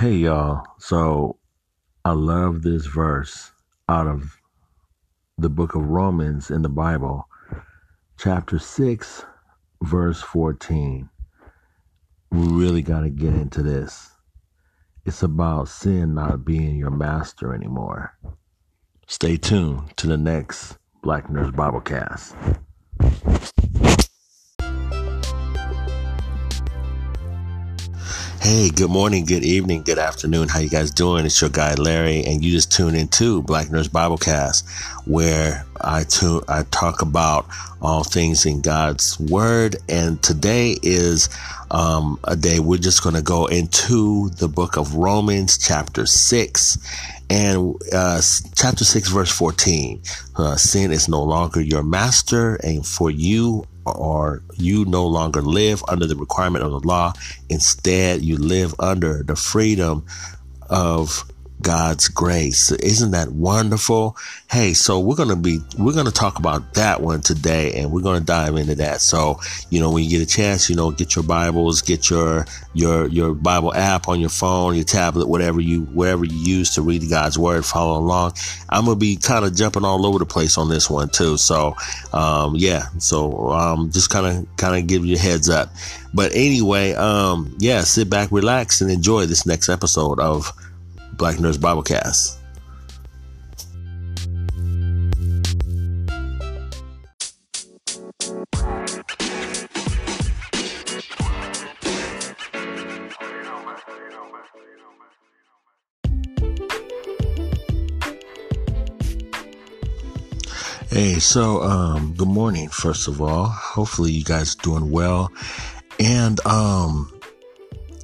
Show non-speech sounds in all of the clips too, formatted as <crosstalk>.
Hey y'all, so I love this verse out of the book of Romans in the Bible, chapter 6, verse 14. We really got to get into this. It's about sin not being your master anymore. Stay tuned to the next Black Nerds Biblecast. Hey, good morning, good evening, good afternoon. How you guys doing? It's your guy Larry, and you just tune in to Black Nerds Biblecast, where I tu- I talk about all things in God's Word. And today is um, a day we're just going to go into the book of Romans, chapter six, and uh, chapter 6 verse 14 uh, sin is no longer your master and for you or you no longer live under the requirement of the law. Instead, you live under the freedom of God's grace. Isn't that wonderful? Hey, so we're going to be, we're going to talk about that one today and we're going to dive into that. So, you know, when you get a chance, you know, get your Bibles, get your, your, your Bible app on your phone, your tablet, whatever you, whatever you use to read God's word, follow along. I'm going to be kind of jumping all over the place on this one too. So, um, yeah, so, um, just kind of, kind of give you heads up. But anyway, um, yeah, sit back, relax and enjoy this next episode of Black Nerds Biblecast. Hey, so um, good morning. First of all, hopefully you guys doing well, and um,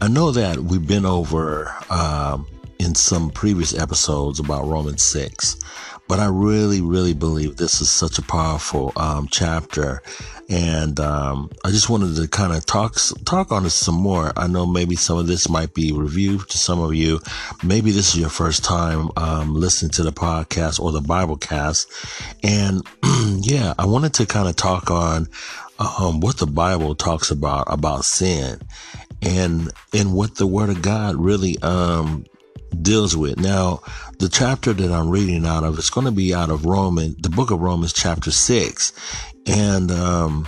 I know that we've been over um, in some previous episodes about Romans 6. But I really, really believe this is such a powerful um, chapter. And um, I just wanted to kind of talk talk on it some more. I know maybe some of this might be review to some of you. Maybe this is your first time um, listening to the podcast or the Bible cast. And <clears throat> yeah, I wanted to kind of talk on um, what the Bible talks about about sin and and what the Word of God really um, deals with. Now, the chapter that I'm reading out of, it's going to be out of Romans, the book of Romans, chapter six. And, um,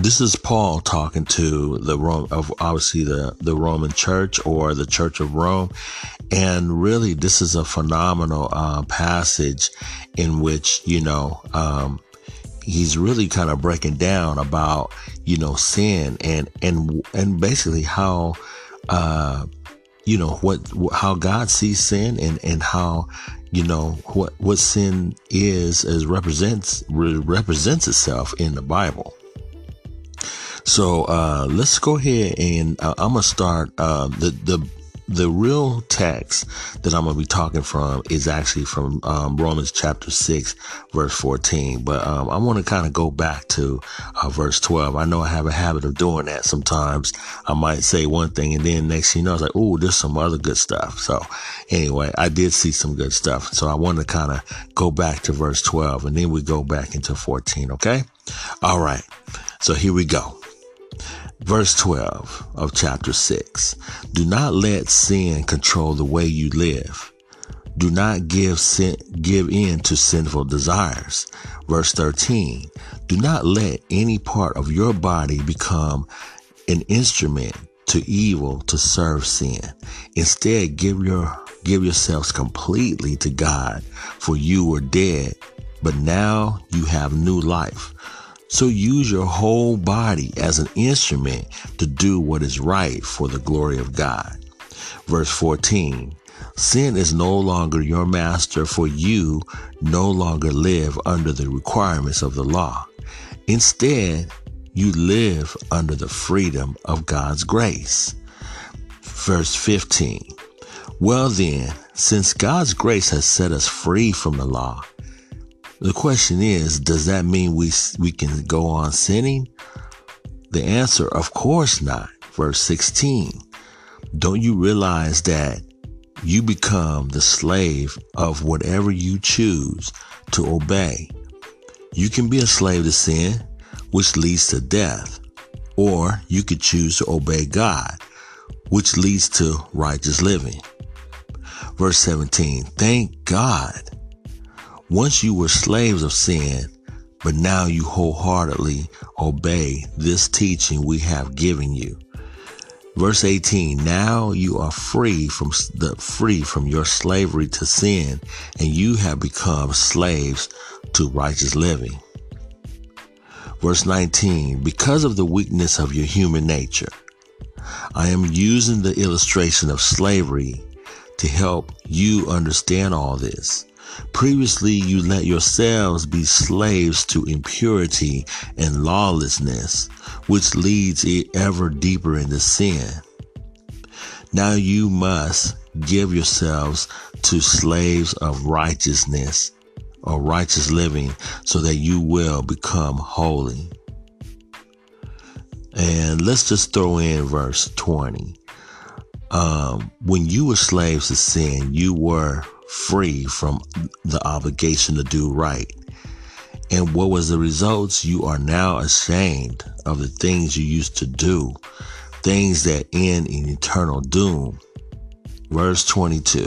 this is Paul talking to the Rome of obviously the, the Roman church or the church of Rome. And really, this is a phenomenal, uh, passage in which, you know, um, he's really kind of breaking down about, you know, sin and, and, and basically how, uh, you know what how God sees sin and and how you know what what sin is as represents represents itself in the Bible. So uh, let's go ahead and uh, I'm gonna start uh, the the the real text that I'm going to be talking from is actually from um, Romans chapter 6, verse 14. But um, I want to kind of go back to uh, verse 12. I know I have a habit of doing that sometimes. I might say one thing and then next thing you know, I was like, oh, there's some other good stuff. So anyway, I did see some good stuff. So I want to kind of go back to verse 12 and then we go back into 14. Okay. All right. So here we go. Verse 12 of chapter 6. Do not let sin control the way you live. Do not give sin, give in to sinful desires. Verse 13. Do not let any part of your body become an instrument to evil to serve sin. Instead, give your give yourselves completely to God, for you were dead, but now you have new life. So use your whole body as an instrument to do what is right for the glory of God. Verse 14. Sin is no longer your master for you no longer live under the requirements of the law. Instead, you live under the freedom of God's grace. Verse 15. Well then, since God's grace has set us free from the law, the question is, does that mean we, we can go on sinning? The answer, of course not. Verse 16. Don't you realize that you become the slave of whatever you choose to obey? You can be a slave to sin, which leads to death, or you could choose to obey God, which leads to righteous living. Verse 17, thank God. Once you were slaves of sin, but now you wholeheartedly obey this teaching we have given you. Verse 18, now you are free from the free from your slavery to sin and you have become slaves to righteous living. Verse 19, because of the weakness of your human nature, I am using the illustration of slavery to help you understand all this. Previously, you let yourselves be slaves to impurity and lawlessness, which leads it ever deeper into sin. Now you must give yourselves to slaves of righteousness or righteous living so that you will become holy. And let's just throw in verse 20. Um, when you were slaves to sin, you were free from the obligation to do right. And what was the results? You are now ashamed of the things you used to do, things that end in eternal doom. Verse 22.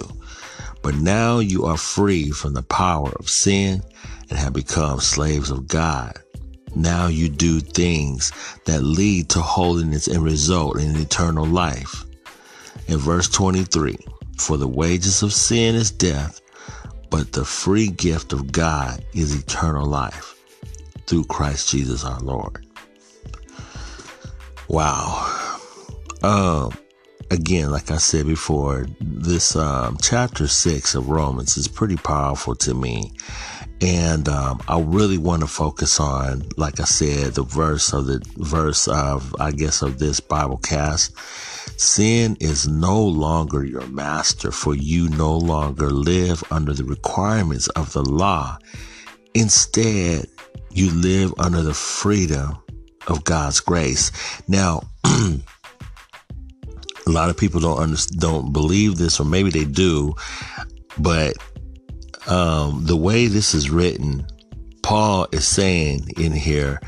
But now you are free from the power of sin and have become slaves of God. Now you do things that lead to holiness and result in eternal life. In verse 23, for the wages of sin is death, but the free gift of God is eternal life through Christ Jesus our Lord. Wow. Um, again, like I said before, this um, chapter six of Romans is pretty powerful to me. And um, I really want to focus on, like I said, the verse of the verse of, I guess, of this Bible cast Sin is no longer your master, for you no longer live under the requirements of the law. Instead, you live under the freedom of God's grace. Now, <clears throat> a lot of people don't don't believe this, or maybe they do, but um, the way this is written, Paul is saying in here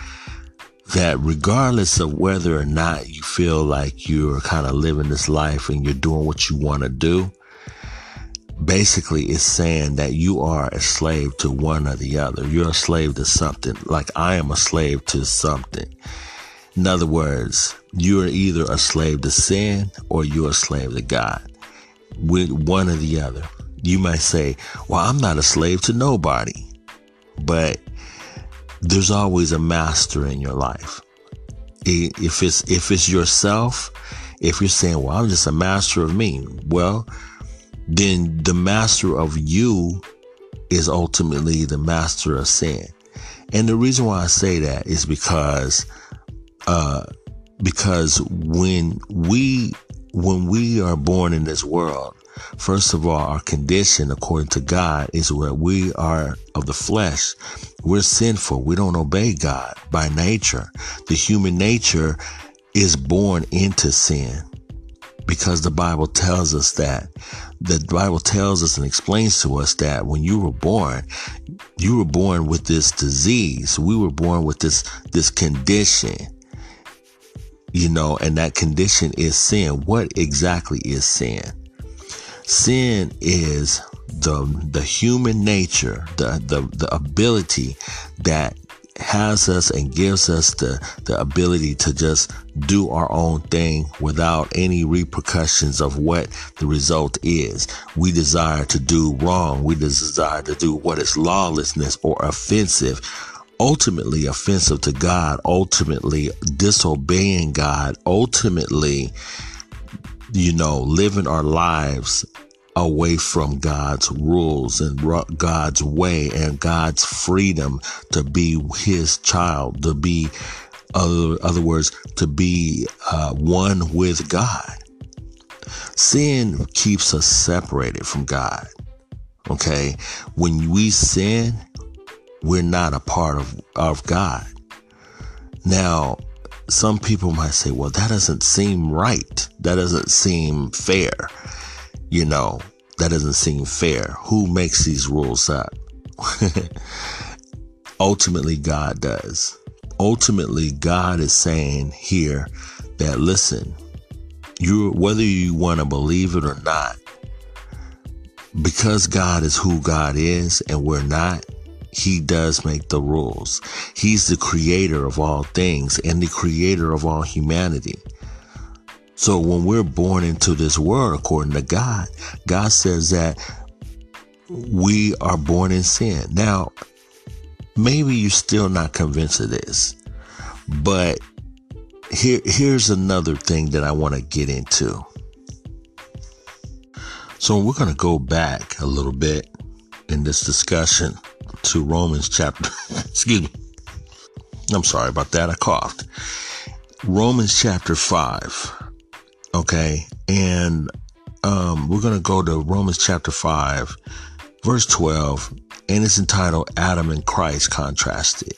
that regardless of whether or not you feel like you're kind of living this life and you're doing what you want to do, basically it's saying that you are a slave to one or the other. You're a slave to something, like I am a slave to something. In other words, you're either a slave to sin or you're a slave to God. With one or the other. You might say, well, I'm not a slave to nobody. But there's always a master in your life. If it's, if it's yourself, if you're saying, well, I'm just a master of me, well, then the master of you is ultimately the master of sin. And the reason why I say that is because, uh, because when we, when we are born in this world, First of all, our condition, according to God, is where we are of the flesh. We're sinful. We don't obey God by nature. The human nature is born into sin because the Bible tells us that. The Bible tells us and explains to us that when you were born, you were born with this disease. We were born with this, this condition you know, and that condition is sin. What exactly is sin? Sin is the the human nature, the the, the ability that has us and gives us the, the ability to just do our own thing without any repercussions of what the result is. We desire to do wrong. We desire to do what is lawlessness or offensive, ultimately offensive to God, ultimately disobeying God, ultimately you know, living our lives away from God's rules and God's way and God's freedom to be his child, to be, other, other words, to be uh, one with God. Sin keeps us separated from God. Okay. When we sin, we're not a part of, of God. Now, some people might say, well, that doesn't seem right. That doesn't seem fair. You know, that doesn't seem fair. Who makes these rules up? <laughs> Ultimately, God does. Ultimately, God is saying here that, listen, You, whether you want to believe it or not, because God is who God is and we're not, he does make the rules. He's the creator of all things and the creator of all humanity. So when we're born into this world, according to God, God says that we are born in sin. Now, maybe you're still not convinced of this, but here, here's another thing that I want to get into. So we're going to go back a little bit in this discussion to Romans chapter, <laughs> excuse me. I'm sorry about that. I coughed. Romans chapter 5. Okay. And um, we're going to go to Romans chapter 5, verse 12, and it's entitled Adam and Christ Contrasted.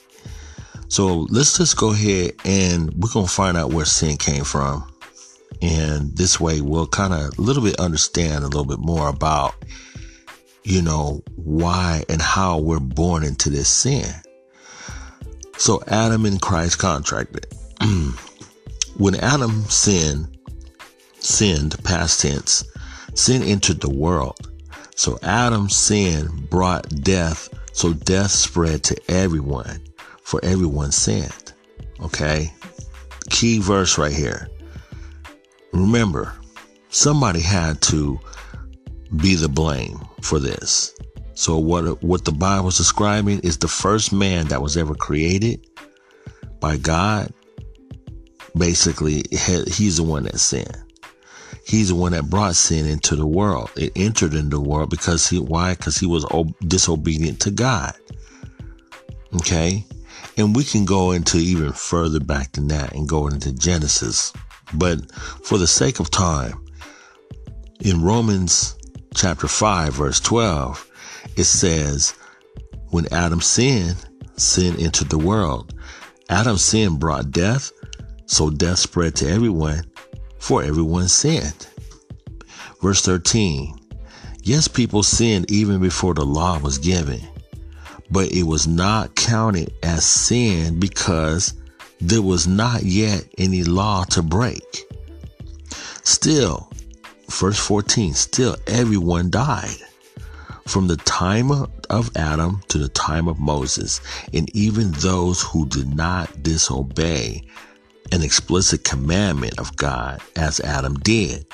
So let's just go ahead and we're going to find out where sin came from. And this way we'll kind of a little bit understand a little bit more about, you know, why and how we're born into this sin. So Adam and Christ contracted. <clears throat> when Adam sinned, sinned, past tense, sin entered the world. So Adam's sin brought death. So death spread to everyone, for everyone sinned. Okay. Key verse right here. Remember, somebody had to be the blame for this. So what what the Bible is describing is the first man that was ever created by God. Basically, he's the one that sinned. He's the one that brought sin into the world. It entered into the world because he why? Because he was disobedient to God. Okay, and we can go into even further back than that and go into Genesis but for the sake of time, in Romans chapter 5, verse 12, it says, When Adam sinned, sin entered the world. Adam's sin brought death, so death spread to everyone, for everyone sinned. Verse 13, Yes, people sinned even before the law was given, but it was not counted as sin because there was not yet any law to break. Still, verse 14, still everyone died. From the time of Adam to the time of Moses, and even those who did not disobey an explicit commandment of God as Adam did.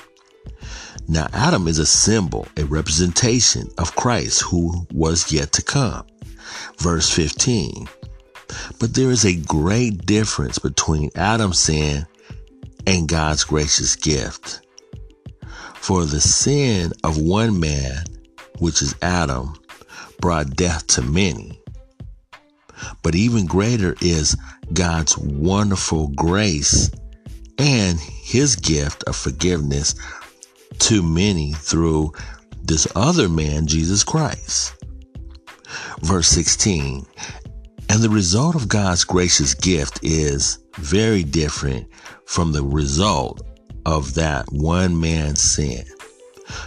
Now, Adam is a symbol, a representation of Christ who was yet to come. Verse 15 but there is a great difference between Adam's sin and God's gracious gift. For the sin of one man, which is Adam, brought death to many. But even greater is God's wonderful grace and his gift of forgiveness to many through this other man, Jesus Christ. Verse 16, and the result of God's gracious gift is very different from the result of that one man's sin.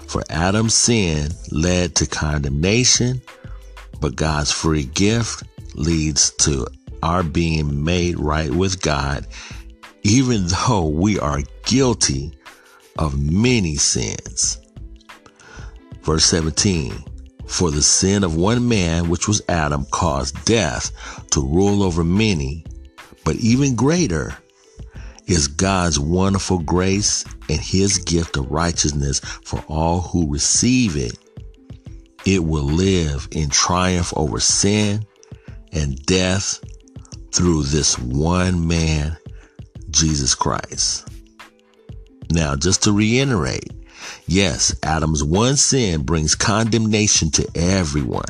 For Adam's sin led to condemnation, but God's free gift leads to our being made right with God, even though we are guilty of many sins. Verse 17 for the sin of one man, which was Adam, caused death to rule over many. But even greater is God's wonderful grace and his gift of righteousness for all who receive it. It will live in triumph over sin and death through this one man, Jesus Christ. Now, just to reiterate, Yes, Adam's one sin brings condemnation to everyone.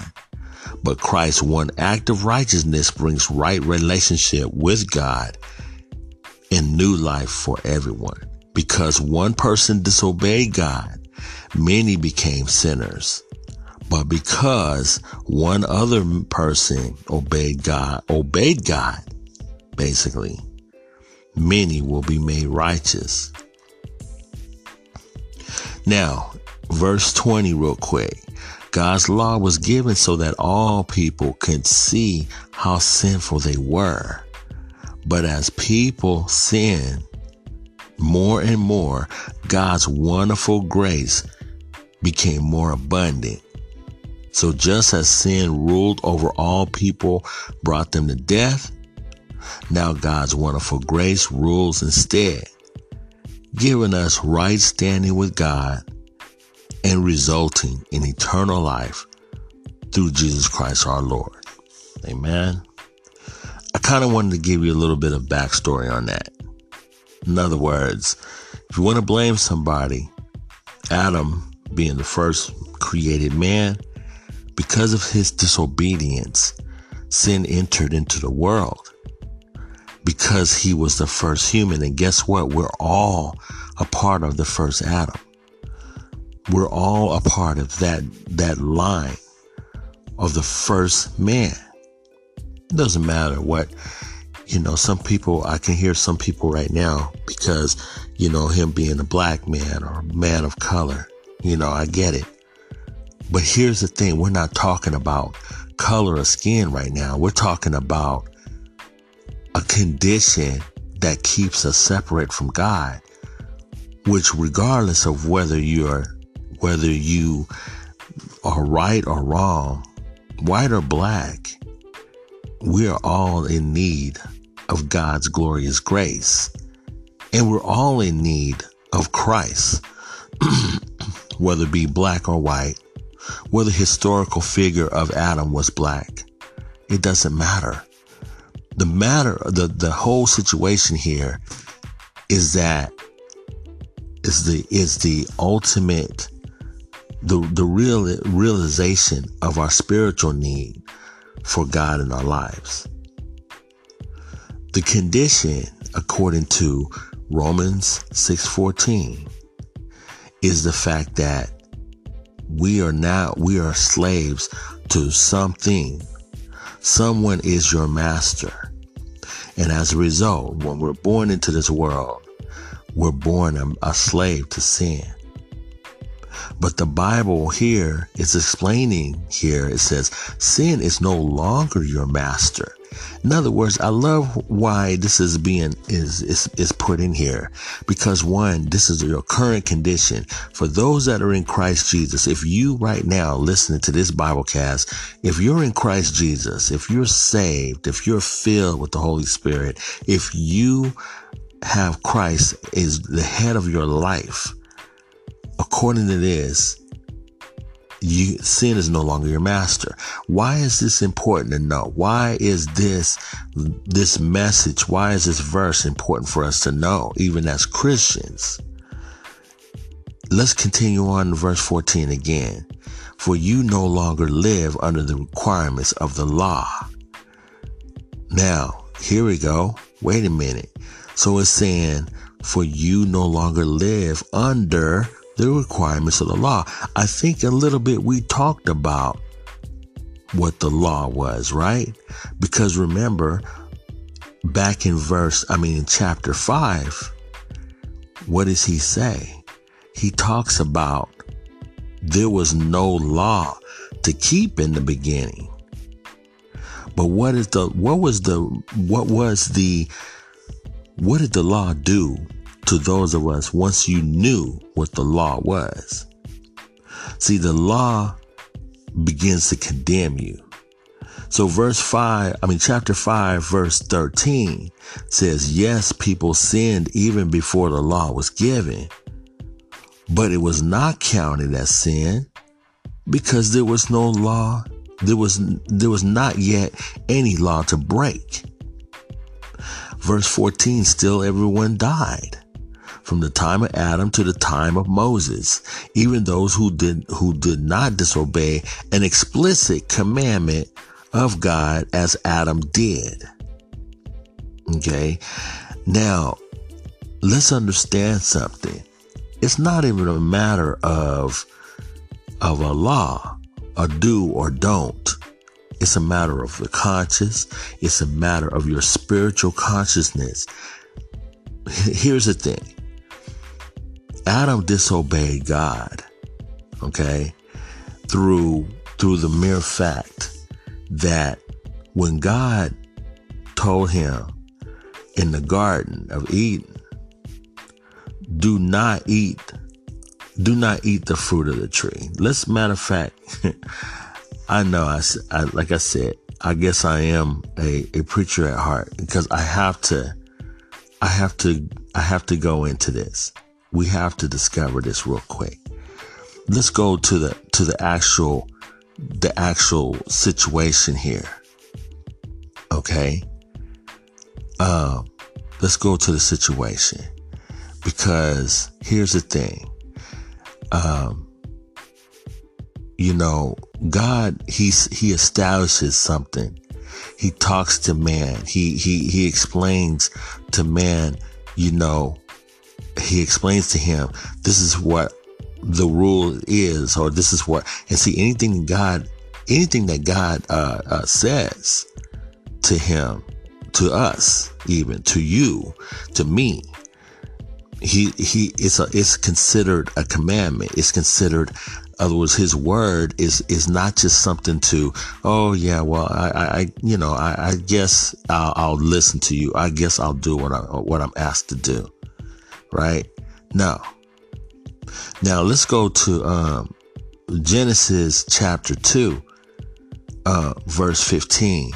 But Christ's one act of righteousness brings right relationship with God and new life for everyone. Because one person disobeyed God, many became sinners. But because one other person obeyed God, obeyed God, basically, many will be made righteous. Now, verse 20, real quick. God's law was given so that all people could see how sinful they were. But as people sin more and more, God's wonderful grace became more abundant. So just as sin ruled over all people, brought them to death, now God's wonderful grace rules instead, giving us right standing with God and resulting in eternal life through Jesus Christ our Lord. Amen. I kind of wanted to give you a little bit of backstory on that. In other words, if you want to blame somebody, Adam being the first created man, because of his disobedience, sin entered into the world. Because he was the first human. And guess what? We're all a part of the first Adam. We're all a part of that, that line of the first man. It doesn't matter what, you know, some people, I can hear some people right now because, you know, him being a black man or a man of color, you know, I get it. But here's the thing. We're not talking about color of skin right now. We're talking about a condition that keeps us separate from God, which regardless of whether you're, whether you are right or wrong, white or black, we are all in need of God's glorious grace. And we're all in need of Christ, <clears throat> whether it be black or white, whether historical figure of Adam was black. It doesn't matter. The matter, the, the whole situation here is that is the is the ultimate the the real realization of our spiritual need for God in our lives. The condition, according to Romans 6:14, is the fact that we are now we are slaves to something. Someone is your master. And as a result, when we're born into this world, we're born a, a slave to sin. But the Bible here is explaining here, it says, sin is no longer your master. In other words, I love why this is being is, is is put in here because one, this is your current condition for those that are in Christ Jesus. If you right now listening to this Bible cast, if you're in Christ Jesus, if you're saved, if you're filled with the Holy Spirit, if you have Christ is the head of your life, according to this, you, sin is no longer your master. Why is this important to know? Why is this, this message, why is this verse important for us to know, even as Christians? Let's continue on verse 14 again. For you no longer live under the requirements of the law. Now, here we go. Wait a minute. So it's saying, for you no longer live under the requirements of the law. I think a little bit we talked about what the law was, right? Because remember, back in verse, I mean, in chapter 5, what does he say? He talks about there was no law to keep in the beginning. But what is the, what was the, what was the, what did the law do to those of us once you knew what the law was. See, the law begins to condemn you. So verse 5, I mean, chapter 5, verse 13 says, Yes, people sinned even before the law was given, but it was not counted as sin because there was no law. There was, there was not yet any law to break. Verse 14, still everyone died from the time of Adam to the time of Moses, even those who did, who did not disobey an explicit commandment of God as Adam did. Okay. Now, let's understand something. It's not even a matter of, of a law, a do or don't. It's a matter of the conscious. It's a matter of your spiritual consciousness. Here's the thing. Adam disobeyed God, okay, through through the mere fact that when God told him in the Garden of Eden do not eat do not eat the fruit of the tree. Let's matter of fact, <laughs> I know I, I, like I said, I guess I am a, a preacher at heart because I have to, I have to, I have to go into this. We have to discover this real quick. Let's go to the, to the actual, the actual situation here. Okay. Um, let's go to the situation because here's the thing um, you know, God, he's, he establishes something. He talks to man. He, he, he explains to man, you know, he explains to him, this is what the rule is, or this is what, and see anything God, anything that God, uh, uh, says to him, to us, even to you, to me, he he it's a it's considered a commandment. It's considered other words, his word is is not just something to, oh yeah, well I I you know I, I guess I'll, I'll listen to you. I guess I'll do what I what I'm asked to do, right? Now, Now let's go to um, Genesis chapter two, uh, verse fifteen.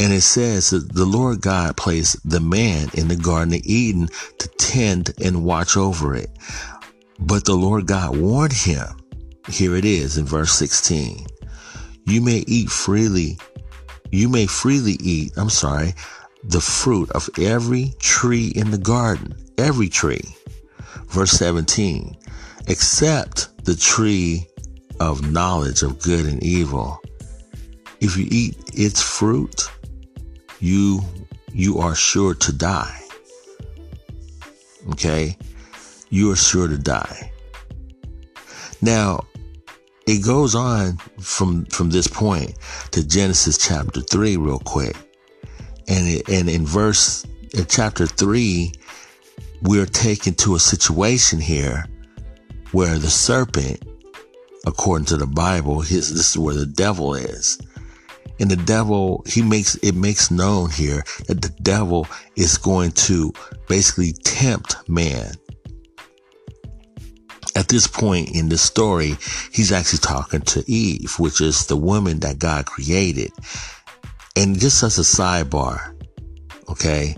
And it says that the Lord God placed the man in the Garden of Eden to tend and watch over it. But the Lord God warned him. Here it is in verse 16. You may eat freely. You may freely eat, I'm sorry, the fruit of every tree in the garden, every tree. Verse 17, except the tree of knowledge of good and evil. If you eat its fruit, you you are sure to die. Okay? You are sure to die. Now, it goes on from from this point to Genesis chapter 3 real quick. And and in verse in chapter 3 we're taken to a situation here where the serpent according to the Bible his this is where the devil is and the devil, he makes, it makes known here that the devil is going to basically tempt man. At this point in the story, he's actually talking to Eve, which is the woman that God created. And just as a sidebar, okay,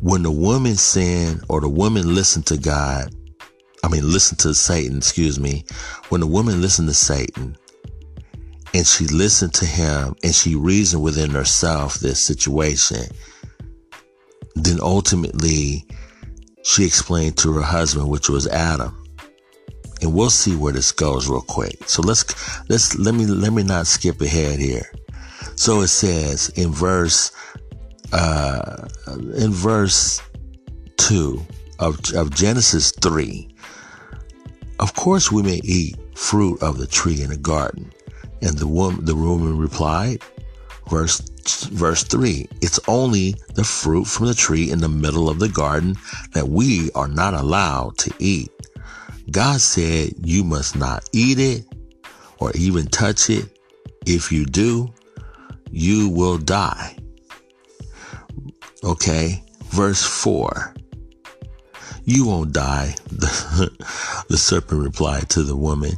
when the woman sinned or the woman listened to God, I mean, listen to Satan, excuse me. When the woman listened to Satan, and she listened to him and she reasoned within herself this situation, then ultimately she explained to her husband, which was Adam. And we'll see where this goes real quick. So let's let's let me let me not skip ahead here. So it says in verse uh in verse two of, of Genesis three. Of course we may eat fruit of the tree in the garden. And the woman, the woman replied, verse, verse three, it's only the fruit from the tree in the middle of the garden that we are not allowed to eat. God said you must not eat it or even touch it. If you do, you will die. Okay. Verse four. You won't die. The, <laughs> the serpent replied to the woman.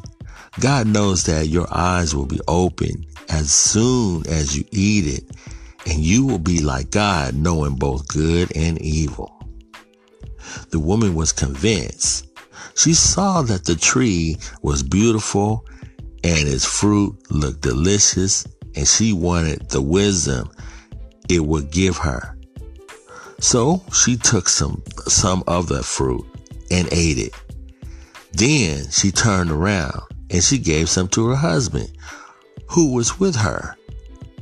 God knows that your eyes will be open as soon as you eat it, and you will be like God, knowing both good and evil. The woman was convinced. She saw that the tree was beautiful and its fruit looked delicious, and she wanted the wisdom it would give her. So she took some, some of the fruit and ate it. Then she turned around and she gave some to her husband, who was with her,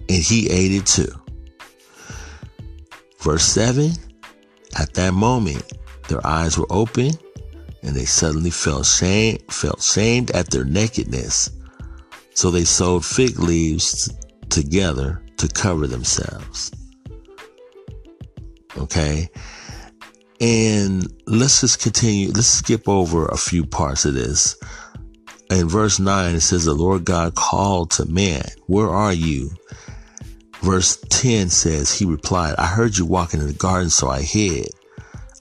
and he ate it too. Verse 7 At that moment, their eyes were open, and they suddenly felt shame, felt shamed at their nakedness. So they sewed fig leaves together to cover themselves. Okay. And let's just continue. Let's skip over a few parts of this in verse 9, it says, The Lord God called to man, Where are you? Verse 10 says, He replied, I heard you walking in the garden, so I hid.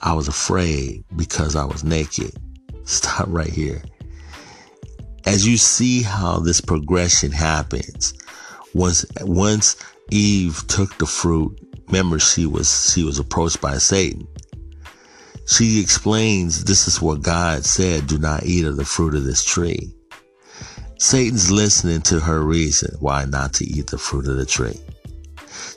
I was afraid because I was naked. Stop right here. As you see how this progression happens, once once Eve took the fruit, remember she was she was approached by Satan. She explains this is what God said, do not eat of the fruit of this tree. Satan's listening to her reason why not to eat the fruit of the tree.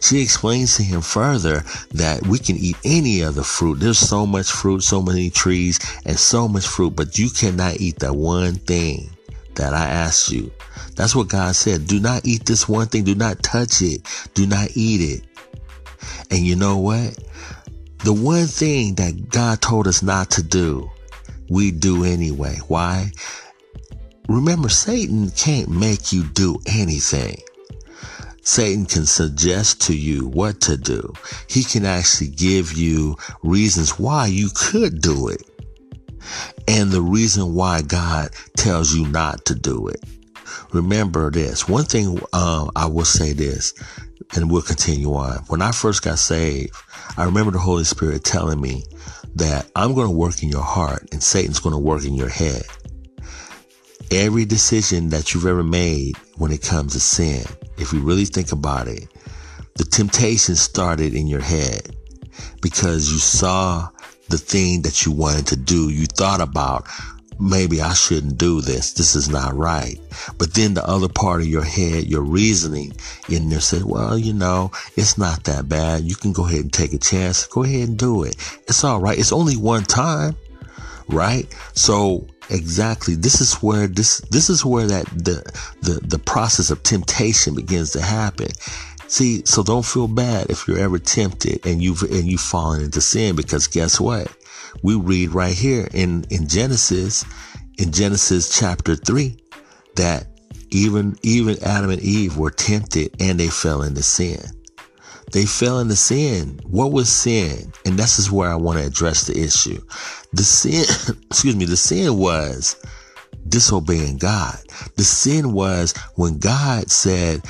She explains to him further that we can eat any of the fruit. There's so much fruit, so many trees, and so much fruit, but you cannot eat that one thing that I asked you. That's what God said. Do not eat this one thing. Do not touch it. Do not eat it. And you know what? The one thing that God told us not to do, we do anyway. Why? Remember, Satan can't make you do anything. Satan can suggest to you what to do. He can actually give you reasons why you could do it. And the reason why God tells you not to do it. Remember this. One thing um, I will say this, and we'll continue on. When I first got saved, I remember the Holy Spirit telling me that I'm going to work in your heart and Satan's going to work in your head. Every decision that you've ever made when it comes to sin, if you really think about it, the temptation started in your head because you saw the thing that you wanted to do. You thought about, maybe I shouldn't do this. This is not right. But then the other part of your head, your reasoning in there said, well, you know, it's not that bad. You can go ahead and take a chance. Go ahead and do it. It's all right. It's only one time right? So exactly, this is where this this is where that the the the process of temptation begins to happen. See, so don't feel bad if you're ever tempted and you've and you've fallen into sin because guess what? We read right here in in Genesis, in Genesis chapter three, that even even Adam and Eve were tempted and they fell into sin. They fell into sin. What was sin? And this is where I want to address the issue. The sin, <coughs> excuse me, the sin was disobeying God. The sin was when God said,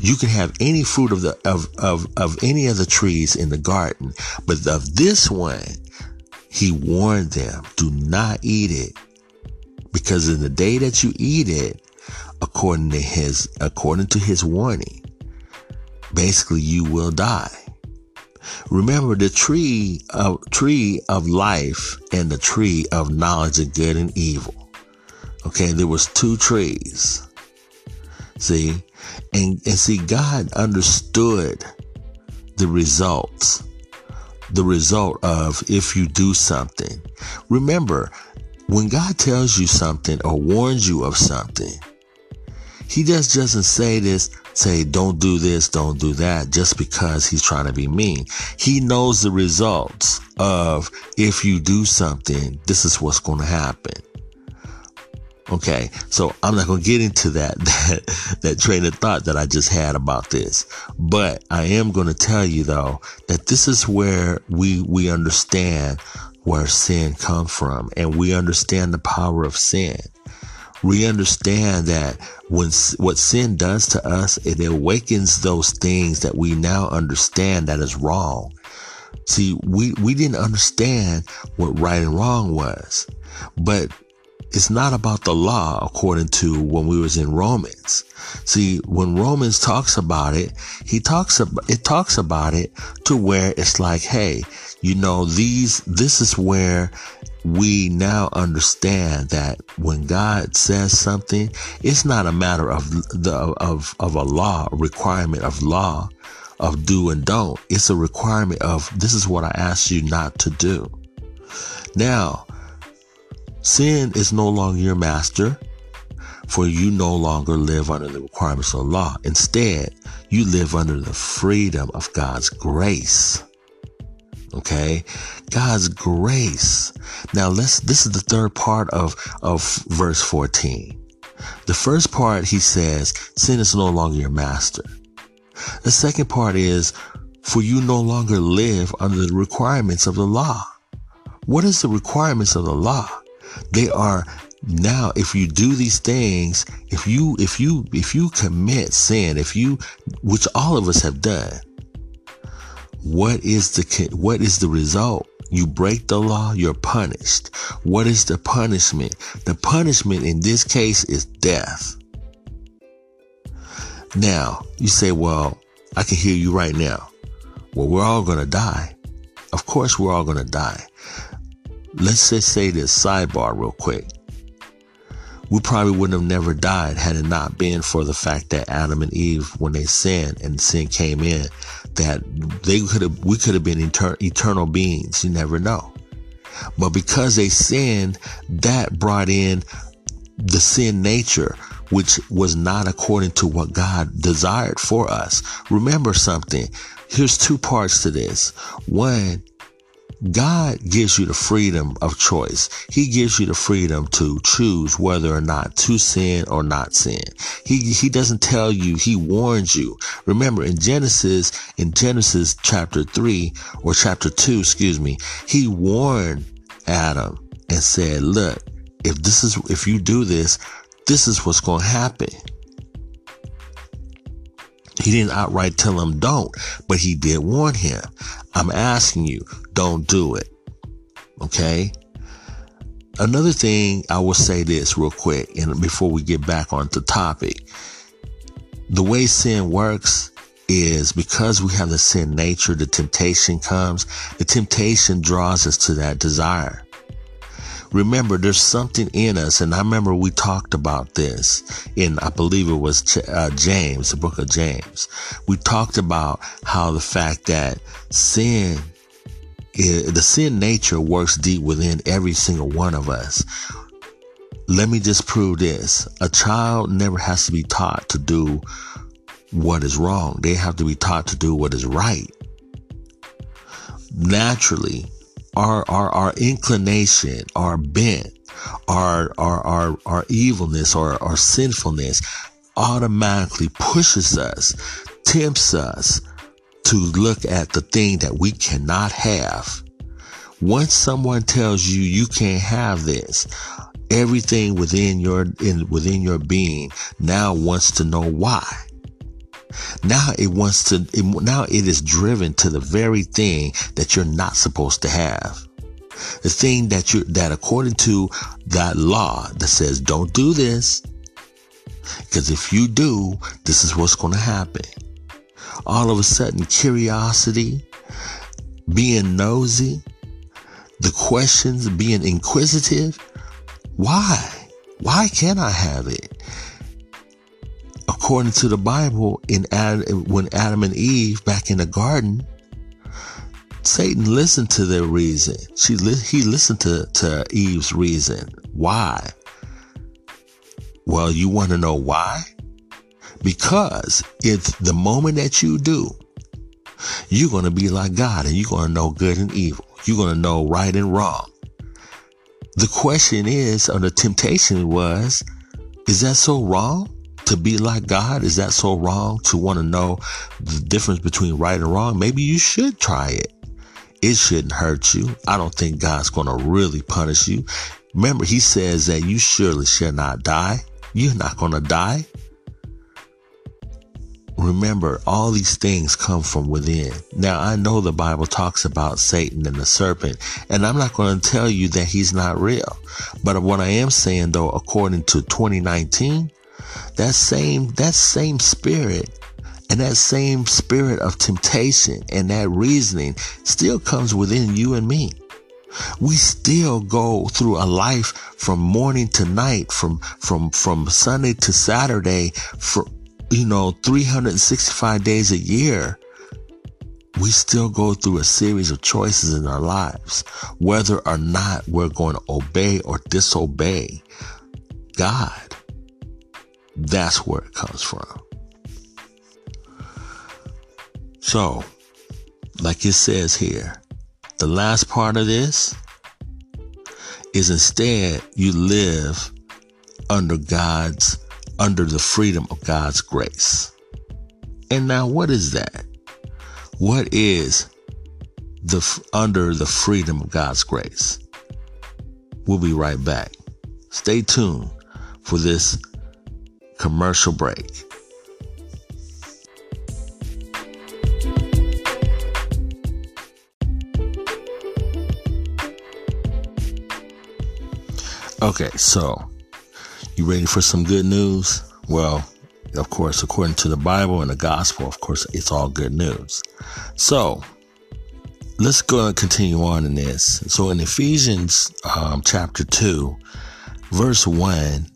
you can have any fruit of the of of of any of the trees in the garden, but of this one, he warned them, do not eat it. Because in the day that you eat it, according to his according to his warning, basically you will die. Remember the tree of tree of life and the tree of knowledge of good and evil. Okay, there was two trees. See, and, and see, God understood the results, the result of if you do something. Remember, when God tells you something or warns you of something, he just doesn't say this, say, don't do this, don't do that, just because he's trying to be mean. He knows the results of if you do something, this is what's going to happen. Okay, so I'm not to get into that, <laughs> that, that train of thought that I just had about this. But I am to tell you though, that this is where we, we understand where sin comes from and we understand the power of sin we understand that when what sin does to us, it awakens those things that we now understand that is wrong. See, we, we didn't understand what right and wrong was, but it's not about the law according to when we was in Romans. See, when Romans talks about it, he talks about, it talks about it to where it's like, hey, you know, these, this is where we now understand that when God says something, it's not a matter of the of of a law, requirement of law of do and don't. It's a requirement of this is what I ask you not to do. Now, sin is no longer your master, for you no longer live under the requirements of the law. Instead, you live under the freedom of God's grace. Okay. God's grace. Now let's, this is the third part of, of verse 14. The first part, he says, sin is no longer your master. The second part is, for you no longer live under the requirements of the law. What is the requirements of the law? They are now if you do these things if you if you if you commit sin if you which all of us have done what is the what is the result? You break the law, you're punished. What is the punishment? The punishment in this case is death. Now, you say, well, I can hear you right now. Well, we're all going to die. Of course, we're all going to die. Let's just say this sidebar real quick. We probably wouldn't have never died had it not been for the fact that Adam and Eve, when they sinned and sin came in, that they could have, we could have been etern- eternal beings. You never know. But because they sinned, that brought in the sin nature, which was not according to what God desired for us. Remember something. Here's two parts to this. One, God gives you the freedom of choice. He gives you the freedom to choose whether or not to sin or not sin. He, he doesn't tell you, he warns you. Remember in Genesis, in Genesis chapter three or chapter two, excuse me, he warned Adam and said, look, if this is, if you do this, this is what's going to happen. He didn't outright tell him don't, but he did warn him. I'm asking you, don't do it. Okay. Another thing I will say this real quick and before we get back on the topic. The way sin works is because we have the sin nature, the temptation comes, the temptation draws us to that desire. Remember, there's something in us, and I remember we talked about this in, I believe it was uh, James, the book of James. We talked about how the fact that sin, the sin nature works deep within every single one of us. Let me just prove this. A child never has to be taught to do what is wrong. They have to be taught to do what is right. Naturally, our, our, our inclination, our bent, our, our, our, our evilness or our sinfulness automatically pushes us, tempts us to look at the thing that we cannot have. Once someone tells you you can't have this, everything within your in within your being now wants to know why. Now it wants to, it, now it is driven to the very thing that you're not supposed to have. The thing that you, that according to that law that says don't do this, because if you do, this is what's going to happen. All of a sudden, curiosity, being nosy, the questions, being inquisitive. Why? Why can't I have it? according to the Bible, in Adam, when Adam and Eve back in the garden, Satan listened to their reason. She he listened to, to Eve's reason. Why? Well, you want to know why? Because it's the moment that you do, you're going to be like God and you're going to know good and evil. You're going to know right and wrong. The question is, or the temptation was, is that so wrong? to be like God? Is that so wrong to want to know the difference between right and wrong? Maybe you should try it. It shouldn't hurt you. I don't think God's going to really punish you. Remember, he says that you surely shall not die. You're not going to die. Remember, all these things come from within. Now, I know the Bible talks about Satan and the serpent, and I'm not going to tell you that he's not real. But what I am saying, though, according to 2019, that same, that same spirit and that same spirit of temptation and that reasoning still comes within you and me. We still go through a life from morning to night, from, from, from Sunday to Saturday for, you know, 365 days a year. We still go through a series of choices in our lives, whether or not we're going to obey or disobey God. That's where it comes from. So, like it says here, the last part of this is instead you live under God's, under the freedom of God's grace. And now, what is that? What is the under the freedom of God's grace? We'll be right back. Stay tuned for this commercial break. Okay, so you ready for some good news? Well, of course, according to the Bible and the gospel, of course, it's all good news. So let's go and continue on in this. So in Ephesians um, chapter 2, verse 1,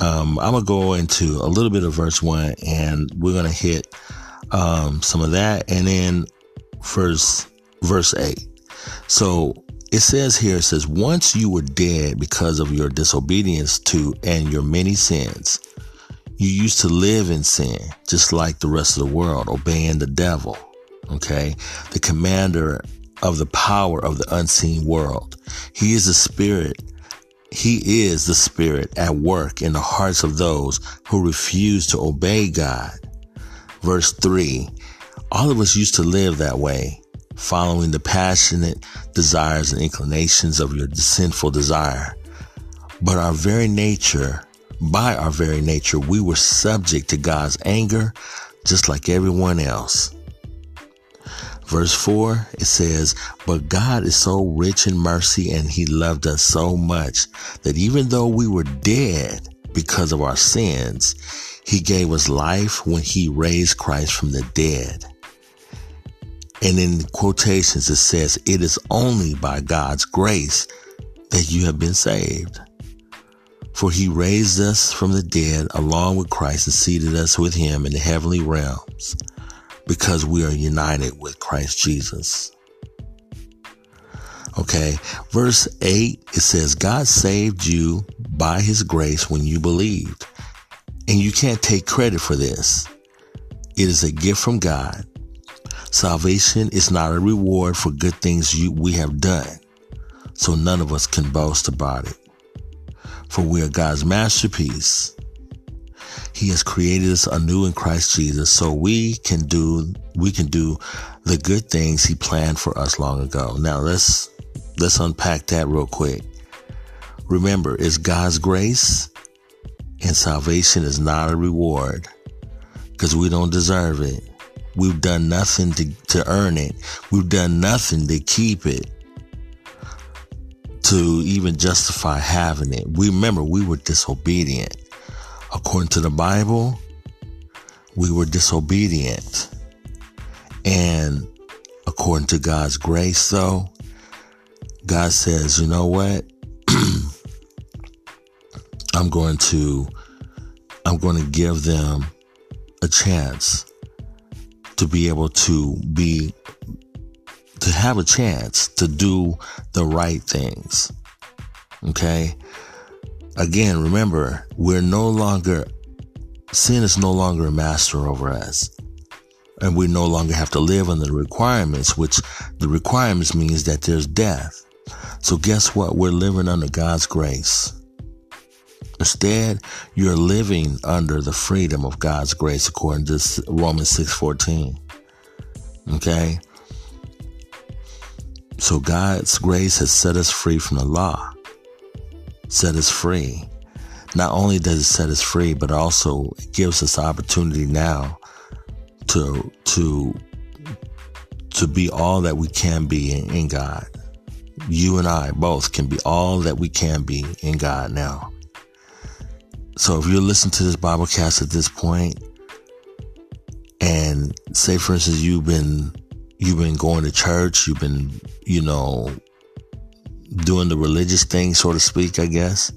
um, I'm going to go into a little bit of verse 1 and we're going to hit um, some of that and then verse, verse 8. So it says here, it says, once you were dead because of your disobedience to and your many sins, you used to live in sin, just like the rest of the world, obeying the devil. Okay. The commander of the power of the unseen world. He is the spirit. He is the spirit at work in the hearts of those who refuse to obey God. Verse three. All of us used to live that way, following the passionate desires and inclinations of your sinful desire. But our very nature by our very nature, we were subject to God's anger just like everyone else. Verse 4, it says, But God is so rich in mercy and he loved us so much that even though we were dead because of our sins, he gave us life when he raised Christ from the dead. And in quotations, it says, It is only by God's grace that you have been saved. For he raised us from the dead along with Christ and seated us with him in the heavenly realms because we are united with Christ Jesus. Okay. Verse 8, it says, God saved you by his grace when you believed. And you can't take credit for this. It is a gift from God. Salvation is not a reward for good things you, we have done. So none of us can boast about it for we are God's masterpiece. He has created us anew in Christ Jesus so we can do, we can do the good things he planned for us long ago. Now let's, let's unpack that real quick. Remember, it's God's grace and salvation is not a reward because we don't deserve it. We've done nothing to, to earn it. We've done nothing to keep it to even justify having it. We remember we were disobedient. According to the Bible, we were disobedient. And according to God's grace, though, God says, you know what? <clears throat> I'm going to, I'm going to give them a chance to be able to be to have a chance to do the right things. Okay. Again, remember, we're no longer, sin is no longer a master over us. And we no longer have to live under the requirements, which the requirements means that there's death. So guess what? We're living under God's grace. Instead, you're living under the freedom of God's grace according to Romans 6:14. Okay? So God's grace has set us free from the law, set us free. Not only does it set us free, but also it gives us the opportunity now to to to be all that we can be in, in God. You and I both can be all that we can be in God now. So if you're listening to this Biblecast at this point, and say for instance you've been you've been going to church, you've been, you know, doing the religious thing, so to speak, I guess.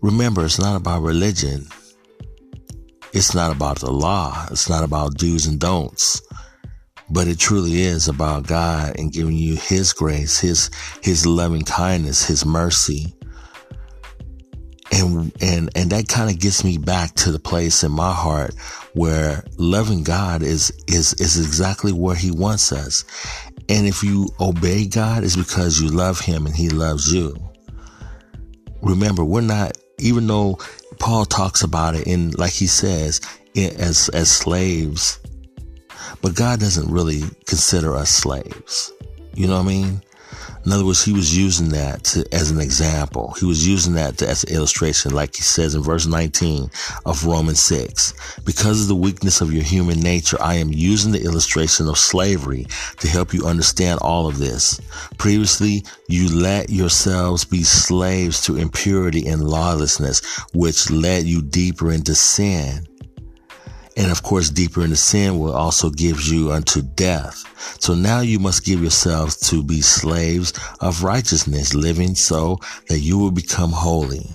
Remember, it's not about religion. It's not about the law. It's not about do's and don'ts. But it truly is about God and giving you His grace, His, His loving kindness, His mercy. And, and, and that kind of gets me back to the place in my heart where loving God is, is, is exactly where he wants us. And if you obey God, it's because you love him and he loves you. Remember, we're not, even though Paul talks about it in, like he says, as, as slaves, but God doesn't really consider us slaves. You know what I mean? In other words, he was using that to, as an example. He was using that to, as an illustration, like he says in verse 19 of Romans 6. Because of the weakness of your human nature, I am using the illustration of slavery to help you understand all of this. Previously, you let yourselves be slaves to impurity and lawlessness, which led you deeper into sin. And of course, deeper into sin will also gives you unto death. So now you must give yourselves to be slaves of righteousness, living so that you will become holy.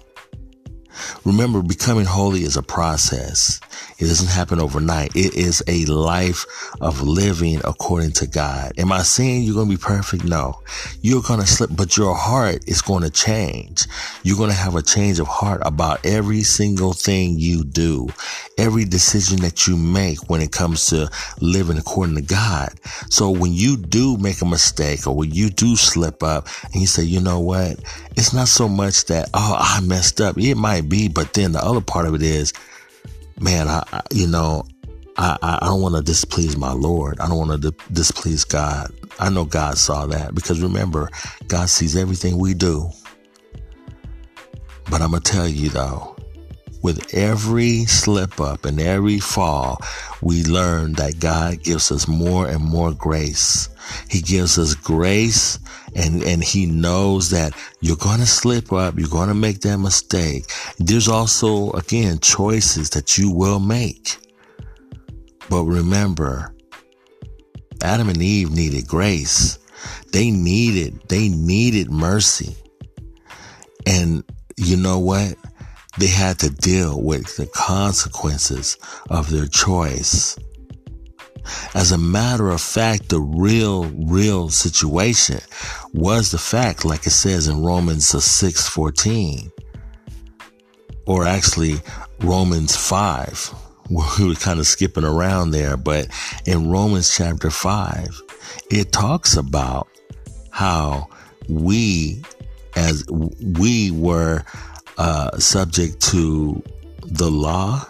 Remember, becoming holy is a process. It doesn't happen overnight. It is a life of living according to God. Am I saying you're going to be perfect? No. You're going to slip, but your heart is going to change. You're going to have a change of heart about every single thing you do, every decision that you make when it comes to living according to God. So when you do make a mistake or when you do slip up and you say, you know what? It's not so much that, oh, I messed up. It might be, but then the other part of it is, man, I, I you know, I, I don't want to displease my Lord. I don't want to di- displease God. I know God saw that because remember, God sees everything we do. But I'm going to tell you though, with every slip up and every fall, we learn that God gives us more and more grace. He gives us grace and, and he knows that you're going to slip up. You're going to make that mistake. There's also, again, choices that you will make. But remember, Adam and Eve needed grace. They needed, they needed mercy. And you know what? They had to deal with the consequences of their choice. As a matter of fact, the real, real situation was the fact, like it says in Romans 6 14, or actually Romans 5. <laughs> We were kind of skipping around there, but in Romans chapter 5, it talks about how we, as we were uh, subject to the law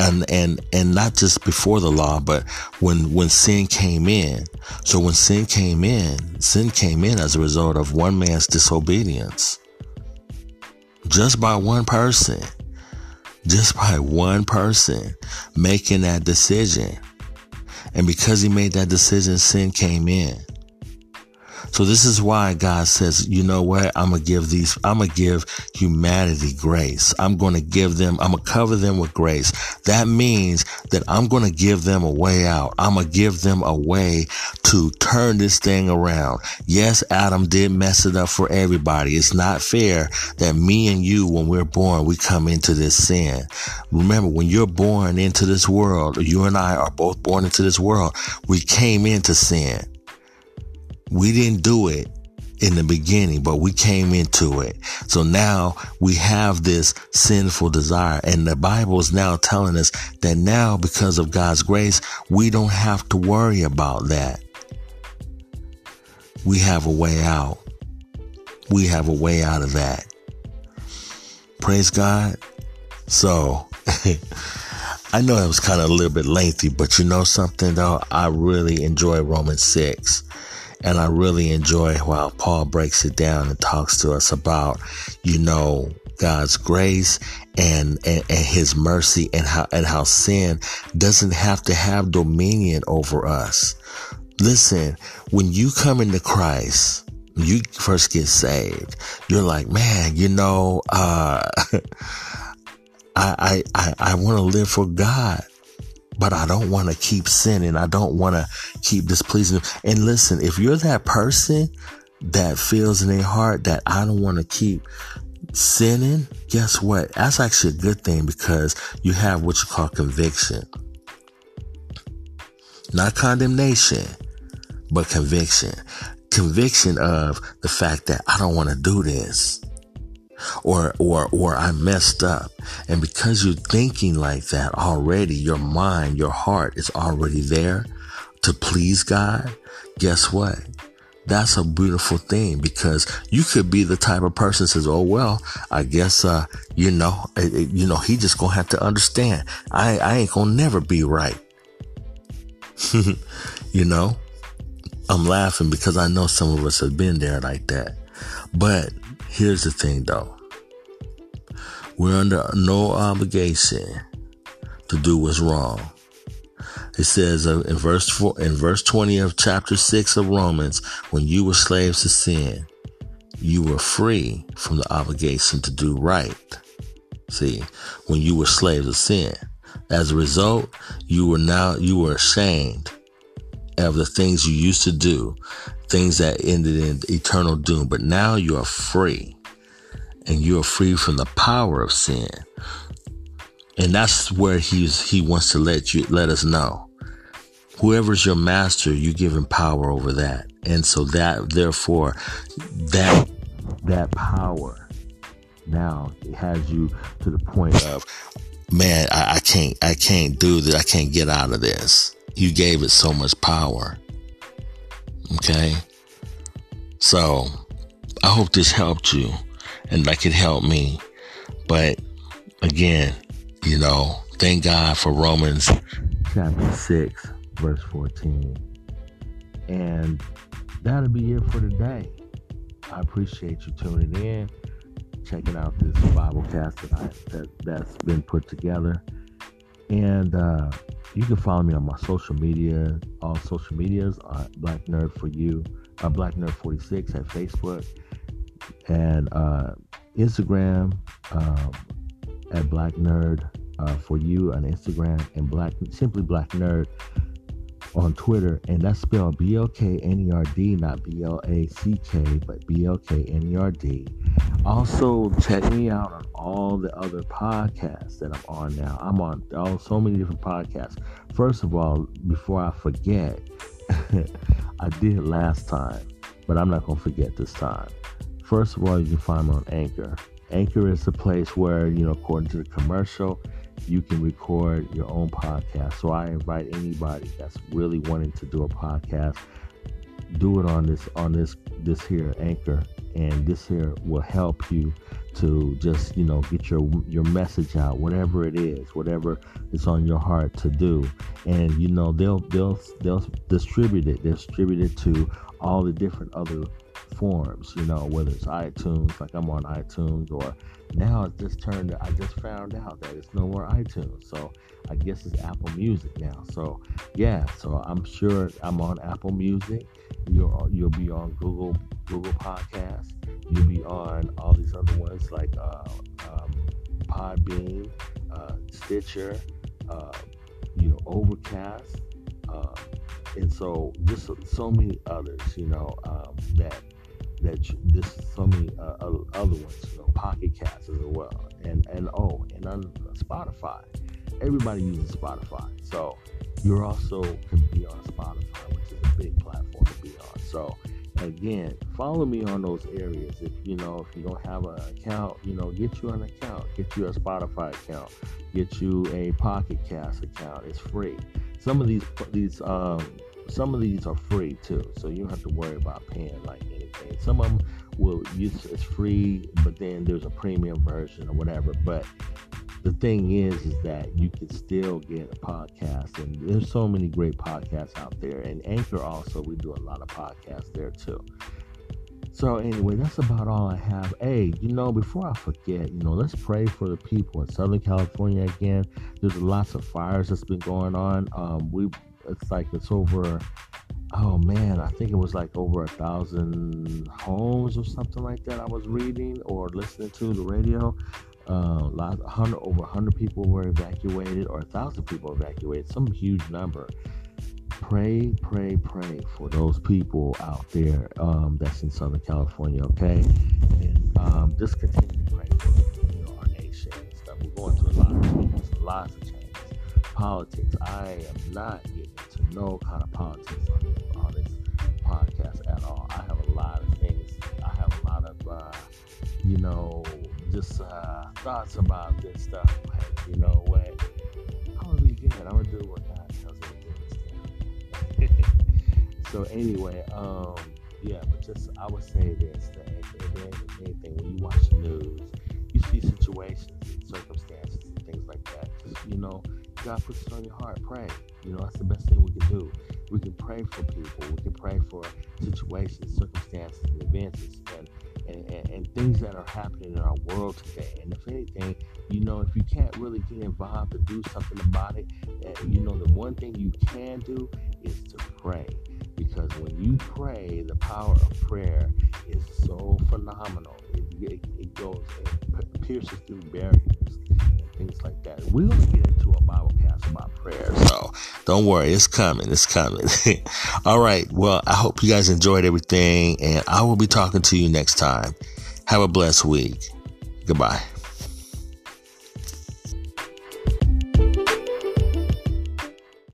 and and and not just before the law but when when sin came in. So when sin came in sin came in as a result of one man's disobedience. Just by one person. Just by one person making that decision. And because he made that decision sin came in so this is why God says, you know what? I'm going to give these, I'm going to give humanity grace. I'm going to give them, I'm going to cover them with grace. That means that I'm going to give them a way out. I'm going to give them a way to turn this thing around. Yes, Adam did mess it up for everybody. It's not fair that me and you, when we're born, we come into this sin. Remember, when you're born into this world, you and I are both born into this world, we came into sin. We didn't do it in the beginning, but we came into it. So now we have this sinful desire. And the Bible is now telling us that now, because of God's grace, we don't have to worry about that. We have a way out. We have a way out of that. Praise God. So, <laughs> I know it was kind of a little bit lengthy, but you know something though? I really enjoy Romans 6. And I really enjoy how Paul breaks it down and talks to us about, you know, God's grace and, and, and, his mercy and how, and how sin doesn't have to have dominion over us. Listen, when you come into Christ, you first get saved, you're like, man, you know, uh, <laughs> I, I, I, I want to live for God but I don't want to keep sinning. I don't want to keep displeasing. And listen, if you're that person that feels in their heart that I don't want to keep sinning, guess what? That's actually a good thing because you have what you call conviction. Not condemnation, but conviction. Conviction of the fact that I don't want to do this or or or I messed up. And because you're thinking like that already, your mind, your heart is already there to please God. Guess what? That's a beautiful thing because you could be the type of person says, "Oh well, I guess uh, you know, it, it, you know, he just gonna have to understand. I I ain't gonna never be right." <laughs> you know, I'm laughing because I know some of us have been there like that. But here's the thing though. We're under no obligation to do what's wrong. It says uh, in verse four, in verse 20 of chapter 6 of Romans, when you were slaves to sin, you were free from the obligation to do right. See, when you were slaves of sin. As a result, you were now, you were ashamed of the things you used to do, things that ended in eternal doom. But now you are free and you are free from the power of sin. And that's where he's, he wants to let you, let us know. Whoever's your master, you give him power over that. And so that, therefore, that, that power now has you to the point of, man, I, I can't, I can't do this. I can't get out of this. You gave it so much power. Okay. So I hope this helped you and like it helped me. But again, you know, thank God for Romans chapter 6, verse 14. And that'll be it for today. I appreciate you tuning in, checking out this Bible cast that, I, that that's been put together. And uh, you can follow me on my social media, all social medias, uh, Black Nerd for You, uh, Black Nerd 46 at Facebook and uh, Instagram um, at Black Nerd uh, for you on Instagram and Black simply Black Nerd on Twitter, and that's spelled B L K N E R D, not B L A C K, but B L K N E R D. Also, check me out on all the other podcasts that I'm on now. I'm on all so many different podcasts. First of all, before I forget, <laughs> I did last time, but I'm not gonna forget this time. First of all, you can find me on Anchor. Anchor is the place where, you know, according to the commercial, you can record your own podcast. So I invite anybody that's really wanting to do a podcast, do it on this on this this here Anchor, and this here will help you to just you know get your your message out, whatever it is, whatever is on your heart to do, and you know they'll they'll they'll distribute it, distribute it to all the different other forms, you know, whether it's iTunes, like I'm on iTunes, or now it's just turned. I just found out that it's no more iTunes, so I guess it's Apple Music now. So yeah, so I'm sure I'm on Apple Music. You'll you'll be on Google Google Podcasts. You'll be on all these other ones like uh, um, Podbean, uh, Stitcher, uh, you know, Overcast. Uh, and so just so many others, you know, um, that that you, this so many uh, other ones, you know, Pocket Casts as well, and and oh, and on Spotify, everybody uses Spotify, so you're also can be on Spotify, which is a big platform to be on. So again, follow me on those areas. If you know if you don't have an account, you know, get you an account, get you a Spotify account, get you a Pocket Cast account. It's free. Some of these these um some of these are free too, so you don't have to worry about paying like anything. Some of them will use it's free, but then there's a premium version or whatever. But the thing is, is that you can still get a podcast, and there's so many great podcasts out there. And Anchor also, we do a lot of podcasts there too. So anyway, that's about all I have. Hey, you know, before I forget, you know, let's pray for the people in Southern California again. There's lots of fires that's been going on. Um, we it's like it's over oh man, I think it was like over a thousand homes or something like that. I was reading or listening to the radio. Uh, lot, hundred over hundred people were evacuated, or a thousand people evacuated. Some huge number. Pray, pray, pray for those people out there um, that's in Southern California. Okay, and um, just continue to pray for you know our nation and stuff. We're going through a lot of lots of. Politics. I am not getting into no kind of politics on on this podcast at all. I have a lot of things. I have a lot of, uh, you know, just uh, thoughts about this stuff. You know what? I'm gonna be good. I'm gonna do what God tells me to do. so anyway, um, yeah, but just I would say this: that if anything, when you watch the news, you see situations and circumstances and things like that. Just you know, God puts it on your heart. Pray. You know, that's the best thing we can do We can pray for people. We can pray for situations, circumstances, events, and, and, and, and things that are happening in our world today. And if anything, you know, if you can't really get involved to do something about it, you know, the one thing you can do is to pray. Because when you pray, the power of prayer is so phenomenal. It, it, it goes, it pierces through barriers and things like that. We're going to get into a Bible cast about prayer. So don't worry, it's coming. It's coming. <laughs> All right. Well, I hope you guys enjoyed everything, and I will be talking to you next time. Have a blessed week. Goodbye.